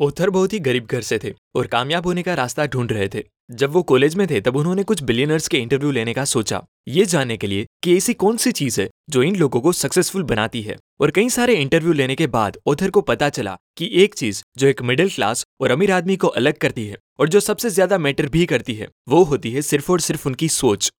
Other बहुत ही गरीब घर से थे और कामयाब होने का रास्ता ढूंढ रहे थे। जब वो कॉलेज में थे, तब उन्होंने कुछ बिलियनर्स के इंटरव्यू लेने का सोचा। ये जानने के लिए कि ऐसी कौन सी चीज़ है जो इन लोगों को सक्सेसफुल बनाती है। और कई सारे इंटरव्यू लेने के बाद ओथर को पता चला कि एक चीज़ जो एक मिडिल क्लास और अमीर आदमी को अलग करती है और जो सबसे ज़्यादा मैटर भी करती है, वो होती है सिर्फ़ और सिर्फ़ उनकी सोच।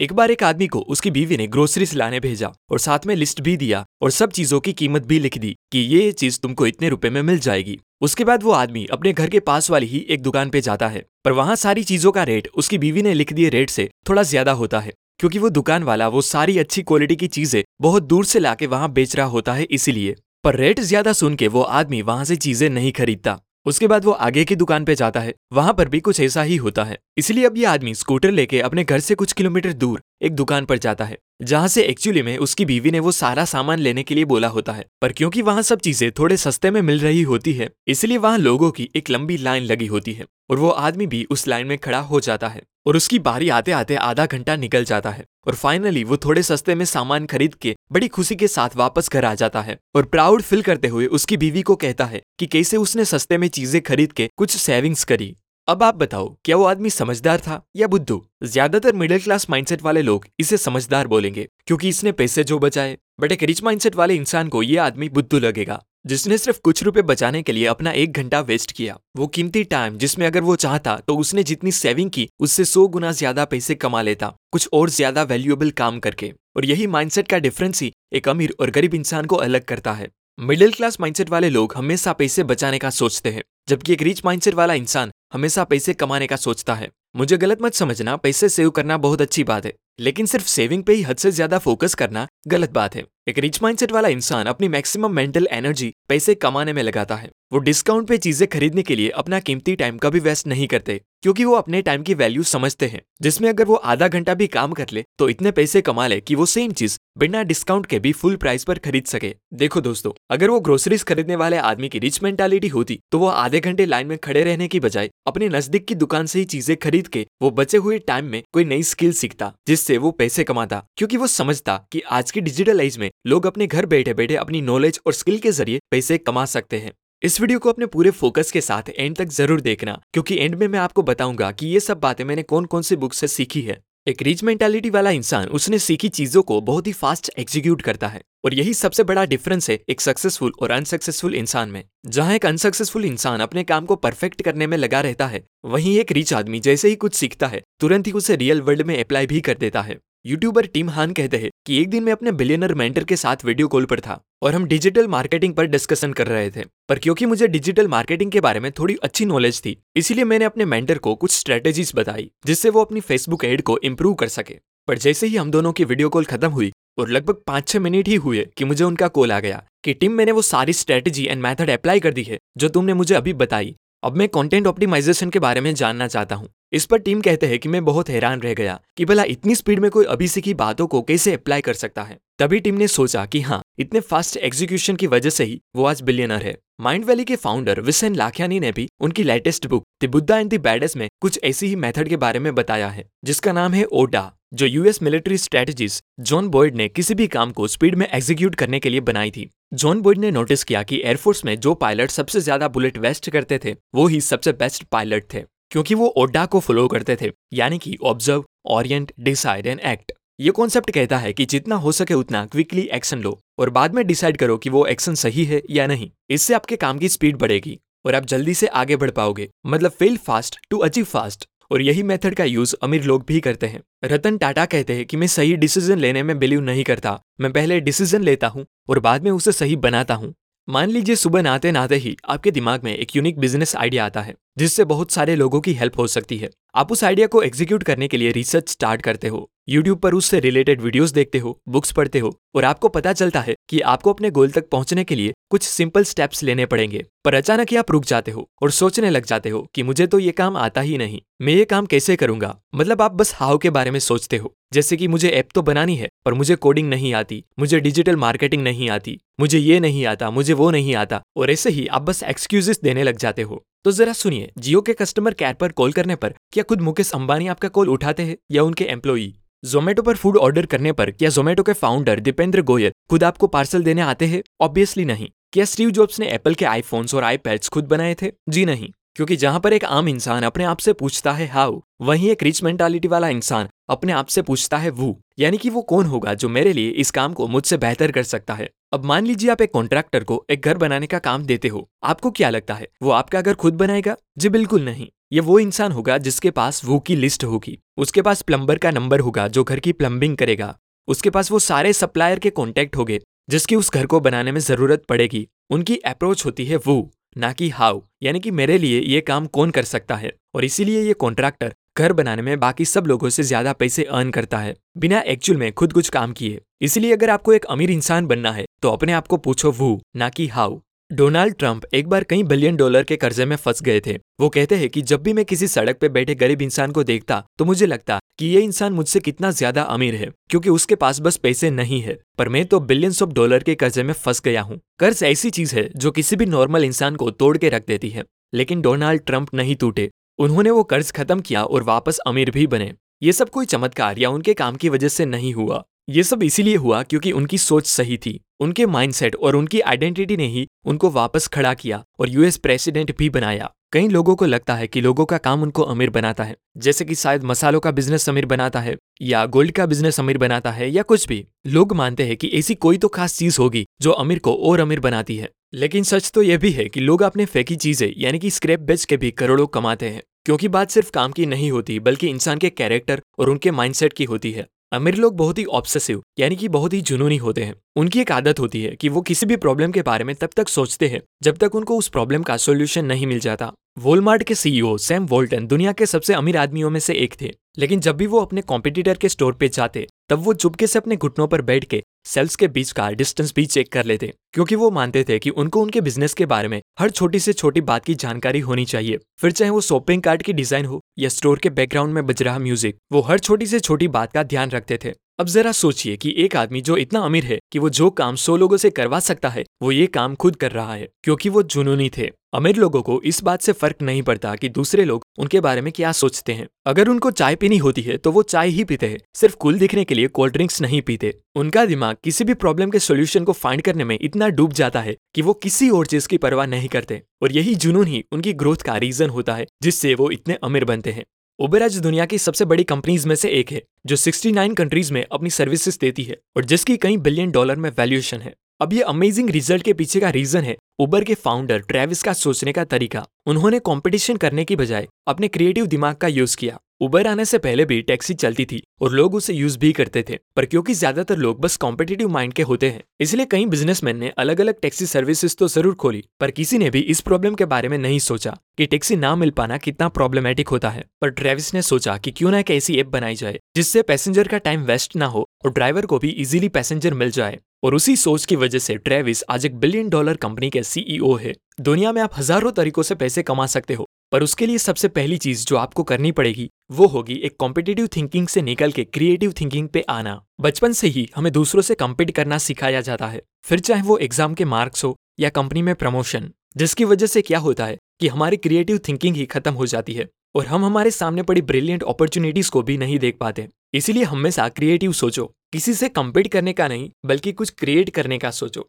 एक बार एक आदमी को उसकी बीवी ने ग्रोसरीज लाने भेजा और साथ में लिस्ट भी दिया और सब चीज़ों की कीमत भी लिख दी कि ये चीज़ तुमको इतने रुपए में मिल जाएगी। उसके बाद वो आदमी अपने घर के पास वाली ही एक दुकान पे जाता है, पर वहाँ सारी चीज़ों का रेट उसकी बीवी ने लिख दिए रेट से थोड़ा ज़्यादा होता है, क्योंकि वो दुकान वाला वो सारी अच्छी क्वालिटी की चीज़ें बहुत दूर से लाके वहाँ बेच रहा होता है इसीलिए। पर रेट ज़्यादा सुन के वो आदमी वहाँ से चीज़ें नहीं खरीदता। उसके बाद वो आगे की दुकान पे जाता है। वहाँ पर भी कुछ ऐसा ही होता है। इसलिए अब ये आदमी स्कूटर लेके अपने घर से कुछ किलोमीटर दूर एक दुकान पर जाता है, जहाँ से एक्चुअली में उसकी बीवी ने वो सारा सामान लेने के लिए बोला होता है। पर क्योंकि वहाँ सब चीज़ें थोड़े सस्ते में मिल रही होती है, इसलिए वहाँ लोगों की एक लंबी लाइन लगी होती है और वो आदमी भी उस लाइन में खड़ा हो जाता है। और उसकी बारी आते आते आधा घंटा निकल जाता है। और फाइनली वो थोड़े सस्ते में सामान खरीद के बड़ी खुशी के साथ वापस घर आ जाता है और प्राउड फील करते हुए उसकी बीवी को कहता है कि कैसे उसने सस्ते में चीज़ें खरीद के कुछ सेविंग्स करी। अब आप बताओ, क्या वो आदमी समझदार था या बुद्धू? ज़्यादातर मिडिल क्लास माइंडसेट वाले लोग इसे समझदार बोलेंगे, क्योंकि इसने पैसे जो बचाए। बट एक रिच माइंडसेट वाले इंसान को ये आदमी बुद्धू लगेगा। जिसने सिर्फ़ कुछ रुपए बचाने के लिए अपना एक घंटा वेस्ट किया, वो कीमती टाइम जिसमें अगर वो चाहता तो उसने जितनी सेविंग की, उससे सौ गुना ज़्यादा पैसे कमा लेता, कुछ और ज़्यादा वैल्यूएबल काम करके। और यही माइंडसेट का डिफरेंस ही एक अमीर और गरीब इंसान को अलग करता है। मिडिल क्लास माइंडसेट वाले लोग हमेशा पैसे बचाने का सोचते हैं, जबकि एक रिच माइंडसेट वाला इंसान हमेशा पैसे कमाने का सोचता है। मुझे गलत मत समझना, पैसे सेव करना बहुत अच्छी बात है। लेकिन सिर्फ़ सेविंग पे ही हद से ज़्यादा फोकस करना गलत बात है। एक रिच माइंडसेट वाला इंसान अपनी मैक्सिमम मेंटल एनर्जी पैसे कमाने में लगाता है। वो डिस्काउंट पे चीज़ें खरीदने के लिए अपना कीमती टाइम कभी वेस्ट नहीं करते, क्योंकि वो अपने टाइम की वैल्यू समझते हैं। जिसमें अगर वो आधा घंटा भी काम कर ले तो इतने पैसे कमा ले कि वो सेम चीज़ बिना डिस्काउंट के भी फुल प्राइस पर खरीद सके। देखो दोस्तों, अगर वो ग्रोसरीज खरीदने वाले आदमी की रिच मेंटालिटी होती तो वो आधे घंटे लाइन में खड़े रहने की बजाय अपने नज़दीक की दुकान से ही चीज़ें खरीद के वो बचे हुए टाइम में कोई नई स्किल सीखता, जिससे वो पैसे कमाता। क्योंकि वो समझता कि आज की डिजिटल एज में लोग अपने घर बैठे बैठे अपनी नॉलेज और स्किल के ज़रिए पैसे कमा सकते हैं। इस वीडियो को अपने पूरे फोकस के साथ एंड तक ज़रूर देखना, क्योंकि एंड में मैं आपको बताऊँगा कि ये सब बातें मैंने कौन कौन सी बुक से सीखी है। एक रिच मेंटालिटी वाला इंसान उसने सीखी चीज़ों को बहुत ही फास्ट एग्जीक्यूट करता है, और यही सबसे बड़ा डिफरेंस है एक सक्सेसफुल और अनसक्सेसफुल इंसान में। जहाँ एक अनसक्सेसफुल इंसान अपने काम को परफेक्ट करने में लगा रहता है, वहीं एक रिच आदमी जैसे ही कुछ सीखता है, तुरंत ही उसे रियल वर्ल्ड में अप्लाई भी कर देता है। यूट्यूबर टीम हान कहते हैं कि एक दिन मैं अपने बिलियनर मेंटर के साथ वीडियो कॉल पर था और हम डिजिटल मार्केटिंग पर डिस्कशन कर रहे थे। पर क्योंकि मुझे डिजिटल मार्केटिंग के बारे में थोड़ी अच्छी नॉलेज थी, इसीलिए मैंने अपने मेंटर को कुछ स्ट्रेटेजीज बताई, जिससे वो अपनी फेसबुक एड को इम्प्रूव कर सके। पर जैसे ही हम दोनों की वीडियो कॉल खत्म हुई और लगभग पाँच छह मिनट ही हुए कि मुझे उनका कॉल आ गया कि टीम मैंने वो सारी स्ट्रेटेजी एंड मेथड अप्लाई कर दी है, जो तुमने मुझे अभी बताई, अब मैं कंटेंट ऑप्टिमाइजेशन के बारे में जानना चाहता हूँ। इस पर टीम कहते हैं कि मैं बहुत हैरान रह गया कि भला इतनी स्पीड में कोई अभी सीखी बातों को कैसे अप्लाई कर सकता है। तभी टीम ने सोचा कि हाँ इतने फास्ट एग्जीक्यूशन की वजह से ही वो आज बिलियनर है। माइंड वैली के फाउंडर विसेन लाखियानी ने भी उनकी latest book the Buddha and the badass में कुछ ऐसी ही मेथड के बारे में बताया है, जिसका नाम है ओडा जो US military strategies John Boyd ने किसी भी काम को स्पीड में एग्जीक्यूट करने के लिए बनाई थी। जॉन बॉयड ने नोटिस किया कि एयरफोर्स में जो पायलट सबसे ज़्यादा बुलेट वेस्ट करते थे, वो ही सबसे बेस्ट पायलट थे। क्योंकि वो ओडा को फॉलो करते थे, यानी कि observe orient decide and act ये कॉन्सेप्ट कहता है कि जितना हो सके उतना क्विकली एक्शन लो और बाद में डिसाइड करो कि वो एक्शन सही है या नहीं। इससे आपके काम की स्पीड बढ़ेगी और आप जल्दी से आगे बढ़ पाओगे। मतलब fail fast to achieve fast और यही मेथड का यूज़ अमीर लोग भी करते हैं। रतन टाटा कहते हैं कि मैं सही डिसीज़न लेने में बिलीव नहीं करता। मैं पहले डिसीज़न लेता हूँ और बाद में उसे सही बनाता हूँ। मान लीजिए सुबह नहाते नहाते ही आपके दिमाग में एक यूनिक बिज़नेस आइडिया आता है, जिससे बहुत सारे लोगों की हेल्प हो सकती है। आप उस आइडिया को एग्जीक्यूट करने के लिए रिसर्च स्टार्ट करते हो यूट्यूब पर उससे रिलेटेड वीडियोस देखते हो बुक्स पढ़ते हो और आपको पता चलता है कि आपको अपने गोल तक पहुँचने के लिए कुछ सिंपल स्टेप्स लेने पड़ेंगे, पर अचानक ही आप रुक जाते हो और सोचने लग जाते हो कि मुझे तो ये काम आता ही नहीं। मैं ये काम कैसे करूँगा? मतलब आप बस हाउ के बारे में सोचते हो, जैसे कि मुझे ऐप तो बनानी है, पर मुझे कोडिंग नहीं आती, मुझे डिजिटल मार्केटिंग नहीं आती, मुझे ये नहीं आता, मुझे वो नहीं आता, और ऐसे ही आप बस एक्सक्यूजेस देने लग जाते हो। तो जरा सुनिए, जियो के कस्टमर केयर पर कॉल करने पर क्या खुद मुकेश अंबानी आपका कॉल उठाते हैं या उनके एम्प्लॉई जोमेटो पर फ़ूड ऑर्डर करने पर क्या जोमेटो के फाउंडर दीपेंद्र गोयल खुद आपको पार्सल देने आते हैं? ऑब्वियसली नहीं। क्या स्टीव जॉब्स ने एप्पल के आईफोन्स और आईपैड्स खुद बनाए थे? जी नहीं। क्योंकि जहाँ पर एक आम इंसान अपने आप से पूछता है, हाउ? वहीं एक रिच मेंटालिटी वाला इंसान अपने आप से पूछता है, वो? यानी कि वो कौन होगा जो मेरे लिए इस काम को मुझसे बेहतर कर सकता है। अब मान लीजिए आप एक कॉन्ट्रैक्टर को एक घर बनाने का काम देते हो। आपको क्या लगता है, वो आपका घर खुद बनाएगा? जी बिल्कुल नहीं। ये वो इंसान होगा जिसके पास वो की लिस्ट होगी। उसके पास प्लम्बर का नंबर होगा जो घर की प्लम्बिंग करेगा। उसके पास वो सारे सप्लायर के कॉन्टेक्ट होंगे जिसकी उस घर को बनाने में ज़रूरत पड़ेगी। उनकी अप्रोच होती है वो। ना कि हाउ, यानी कि मेरे लिए ये काम कौन कर सकता है? और इसीलिए ये कॉन्ट्रैक्टर घर बनाने में बाकी सब लोगों से ज़्यादा पैसे अर्न करता है, बिना एक्चुअल में खुद कुछ काम किए। इसलिए अगर आपको एक अमीर इंसान बनना है तो अपने आप को पूछो, वो? ना कि, हाउ? डोनाल्ड ट्रंप एक बार कई बिलियन डॉलर के कर्जे में फंस गए थे। वो कहते हैं कि जब भी मैं किसी सड़क पे बैठे गरीब इंसान को देखता तो मुझे लगता कि ये इंसान मुझसे कितना ज़्यादा अमीर है, क्योंकि उसके पास बस पैसे नहीं है। पर मैं तो बिलियंस ऑफ़ डॉलर के कर्जे में फंस गया हूँ। कर्ज ऐसी चीज़ है जो किसी भी नॉर्मल इंसान को तोड़ के रख देती है। लेकिन डोनाल्ड ट्रंप नहीं टूटे। उन्होंने वो कर्ज खत्म किया और वापस अमीर भी बने। ये सब कोई चमत्कार या उनके काम की वजह से नहीं हुआ। ये सब इसीलिए हुआ क्योंकि उनकी सोच सही थी, उनके माइंडसेट और उनकी आइडेंटिटी ने ही उनको वापस खड़ा किया और यूएस प्रेसिडेंट भी बनाया। कई लोगों को लगता है कि लोगों का काम उनको अमीर बनाता है, जैसे कि शायद मसालों का बिज़नेस अमीर बनाता है, या गोल्ड का बिज़नेस अमीर बनाता है, या कुछ भी। लोग मानते हैं कि ऐसी कोई तो खास चीज़ होगी जो अमीर को और अमीर बनाती है। लेकिन सच तो यह भी है कि लोग अपने फेंकी चीज़ें, यानी कि स्क्रैप बेच के भी करोड़ों कमाते हैं, क्योंकि बात सिर्फ़ काम की नहीं होती, बल्कि इंसान के कैरेक्टर और उनके माइंडसेट की होती है। अमीर लोग बहुत ही ऑब्सेसिव यानी कि बहुत ही जुनूनी होते हैं। उनकी एक आदत होती है कि वो किसी भी प्रॉब्लम के बारे में तब तक सोचते हैं, जब तक उनको उस प्रॉब्लम का सोल्यूशन नहीं मिल जाता। वॉलमार्ट के सीईओ सैम वोल्टन दुनिया के सबसे अमीर आदमियों में से एक थे। लेकिन जब भी वो अपने कॉम्पिटिटर के स्टोर पे जाते, तब वो चुपके से अपने घुटनों पर बैठ के सेल्स के बीच का डिस्टेंस भी चेक कर लेते, क्योंकि वो मानते थे कि उनको उनके बिज़नेस के बारे में हर छोटी से छोटी बात की जानकारी होनी चाहिए। फिर चाहे वो शॉपिंग कार्ड की डिज़ाइन हो या स्टोर के बैकग्राउंड में बज रहा म्यूज़िक वो हर छोटी से छोटी बात का ध्यान रखते थे। अब जरा सोचिए कि एक आदमी जो इतना अमीर है कि वो जो काम सौ लोगों से करवा सकता है, वो ये काम खुद कर रहा है, क्योंकि वो जुनूनी थे। अमीर लोगों को इस बात से फ़र्क नहीं पड़ता कि दूसरे लोग उनके बारे में क्या सोचते हैं। अगर उनको चाय पीनी होती है तो वो चाय ही पीते हैं, सिर्फ़ कुल दिखने के लिए कोल्ड ड्रिंक्स नहीं पीते। उनका दिमाग किसी भी प्रॉब्लम के सोल्यूशन को फाइंड करने में इतना डूब जाता है कि वो किसी और चीज़ की परवाह नहीं करते। और यही जुनून ही उनकी ग्रोथ का रीजन होता है, जिससे वो इतने अमीर बनते हैं। उबर आज दुनिया की सबसे बड़ी कंपनीज़ में से एक है, जो 69 कंट्रीज़ में अपनी सर्विसेज़ देती है और जिसकी कई बिलियन डॉलर में वैल्यूएशन है। अब ये अमेजिंग रिज़ल्ट के पीछे का रीजन है उबर के फाउंडर ट्रेविस का सोचने का तरीका। उन्होंने कंपटीशन करने की बजाय अपने क्रिएटिव दिमाग का यूज़ किया। उबर आने से पहले भी टैक्सी चलती थी और लोग उसे यूज़ भी करते थे, पर क्योंकि ज़्यादातर लोग बस कॉम्पिटेटिव माइंड के होते हैं, इसलिए कई बिजनेसमैन ने अलग अलग टैक्सी सर्विसेज़ तो ज़रूर खोली, पर किसी ने भी इस प्रॉब्लम के बारे में नहीं सोचा कि टैक्सी ना मिल पाना कितना प्रॉब्लमेटिक होता है। पर ट्रेविस ने सोचा कि क्यों ना एक ऐसी ऐप बनाई जाए, जिससे पैसेंजर का टाइम वेस्ट ना हो और ड्राइवर को भी इजीली पैसेंजर मिल जाए। और उसी सोच की वजह से ट्रेविस आज एक बिलियन डॉलर कंपनी के सीईओ है। दुनिया में आप हज़ारों तरीकों से पैसे कमा सकते हो, पर उसके लिए सबसे पहली चीज़ जो आपको करनी पड़ेगी, वो होगी एक कॉम्पिटेटिव थिंकिंग से निकल के क्रिएटिव थिंकिंग पे आना। बचपन से ही हमें दूसरों से कम्पीट करना सिखाया जाता है। फिर चाहे वो एग्ज़ाम के मार्क्स हो या कंपनी में प्रमोशन जिसकी वजह से क्या होता है कि हमारी क्रिएटिव थिंकिंग ही खत्म हो जाती है और हम हमारे सामने पड़ी ब्रिलियंट अपॉर्चुनिटीज़ को भी नहीं देख पाते। इसीलिए हमेशा क्रिएटिव सोचो। किसी से कम्पीट करने का नहीं बल्कि कुछ क्रिएट करने का सोचो।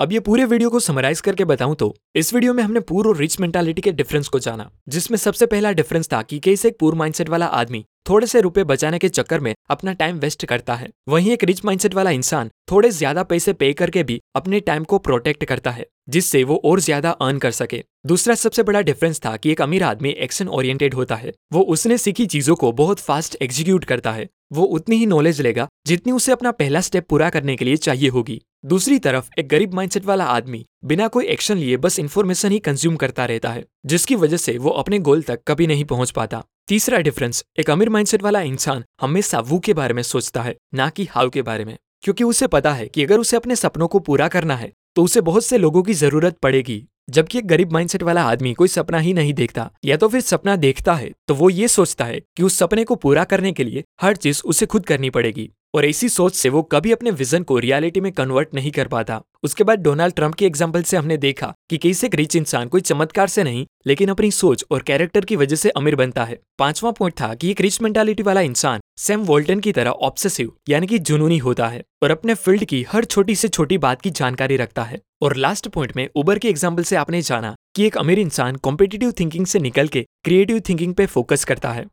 अब ये पूरे वीडियो को समराइज करके बताऊँ तो इस वीडियो में हमने पूरा रिच मेंटालिटी के डिफरेंस को जाना, जिसमें सबसे पहला डिफरेंस था कि कैसे एक पूर माइंडसेट वाला आदमी, थोड़े से रुपए बचाने के चक्कर में अपना टाइम वेस्ट करता है। वहीं एक रिच माइंडसेट वाला इंसान, थोड़े ज़्यादा पैसे पे करके भी अपने टाइम को प्रोटेक्ट करता है, जिससे वो और ज़्यादा अर्न कर सके। दूसरा सबसे बड़ा डिफरेंस था कि एक अमीर आदमी एक्शन ओरिएंटेड होता है। वो उसने सीखी चीज़ों को बहुत फास्ट एग्जीक्यूट करता है। वो उतनी ही नॉलेज लेगा जितनी उसे अपना पहला स्टेप पूरा करने के लिए चाहिए होगी। दूसरी तरफ़, एक गरीब माइंडसेट वाला आदमी बिना कोई एक्शन लिए बस इन्फॉर्मेशन ही कंज्यूम करता रहता है, जिसकी वजह से वो अपने गोल तक कभी नहीं पहुँच पाता। तीसरा डिफरेंस एक अमीर माइंडसेट वाला इंसान हमेशा वो के बारे में सोचता है, ना कि हाउ के बारे में। क्योंकि उसे पता है कि अगर उसे अपने सपनों को पूरा करना है तो उसे बहुत से लोगों की ज़रूरत पड़ेगी। जबकि एक गरीब माइंडसेट वाला आदमी कोई सपना ही नहीं देखता, या तो फिर सपना देखता है तो वो ये सोचता है कि उस सपने को पूरा करने के लिए हर चीज़ उसे खुद करनी पड़ेगी। और ऐसी सोच से वो कभी अपने विजन को रियलिटी में कन्वर्ट नहीं कर पाता। उसके बाद डोनाल्ड ट्रंप के एग्ज़ाम्पल से हमने देखा कि कैसे एक रिच इंसान कोई चमत्कार से नहीं, लेकिन अपनी सोच और कैरेक्टर की वजह से अमीर बनता है। पांचवा पॉइंट था कि एक रिच मेंटालिटी वाला इंसान सैम वोल्टन की तरह ऑब्सेसिव यानी कि जुनूनी होता है और अपने फ़ील्ड की हर छोटी से छोटी बात की जानकारी रखता है। और लास्ट पॉइंट में उबर के एग्ज़ाम्पल से आपने जाना कि एक अमीर इंसान कॉम्पिटेटिव थिंकिंग से निकल के क्रिएटिव थिंकिंग पे फोकस करता है।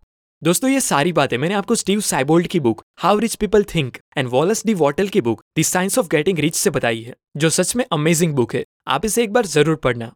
दोस्तों, ये सारी बातें मैंने आपको स्टीव साइबोल्ड की book how rich people think and Wallace D Wattle की book the science of getting rich से बताई है, जो सच में अमेजिंग बुक है। आप इसे एक बार ज़रूर पढ़ना।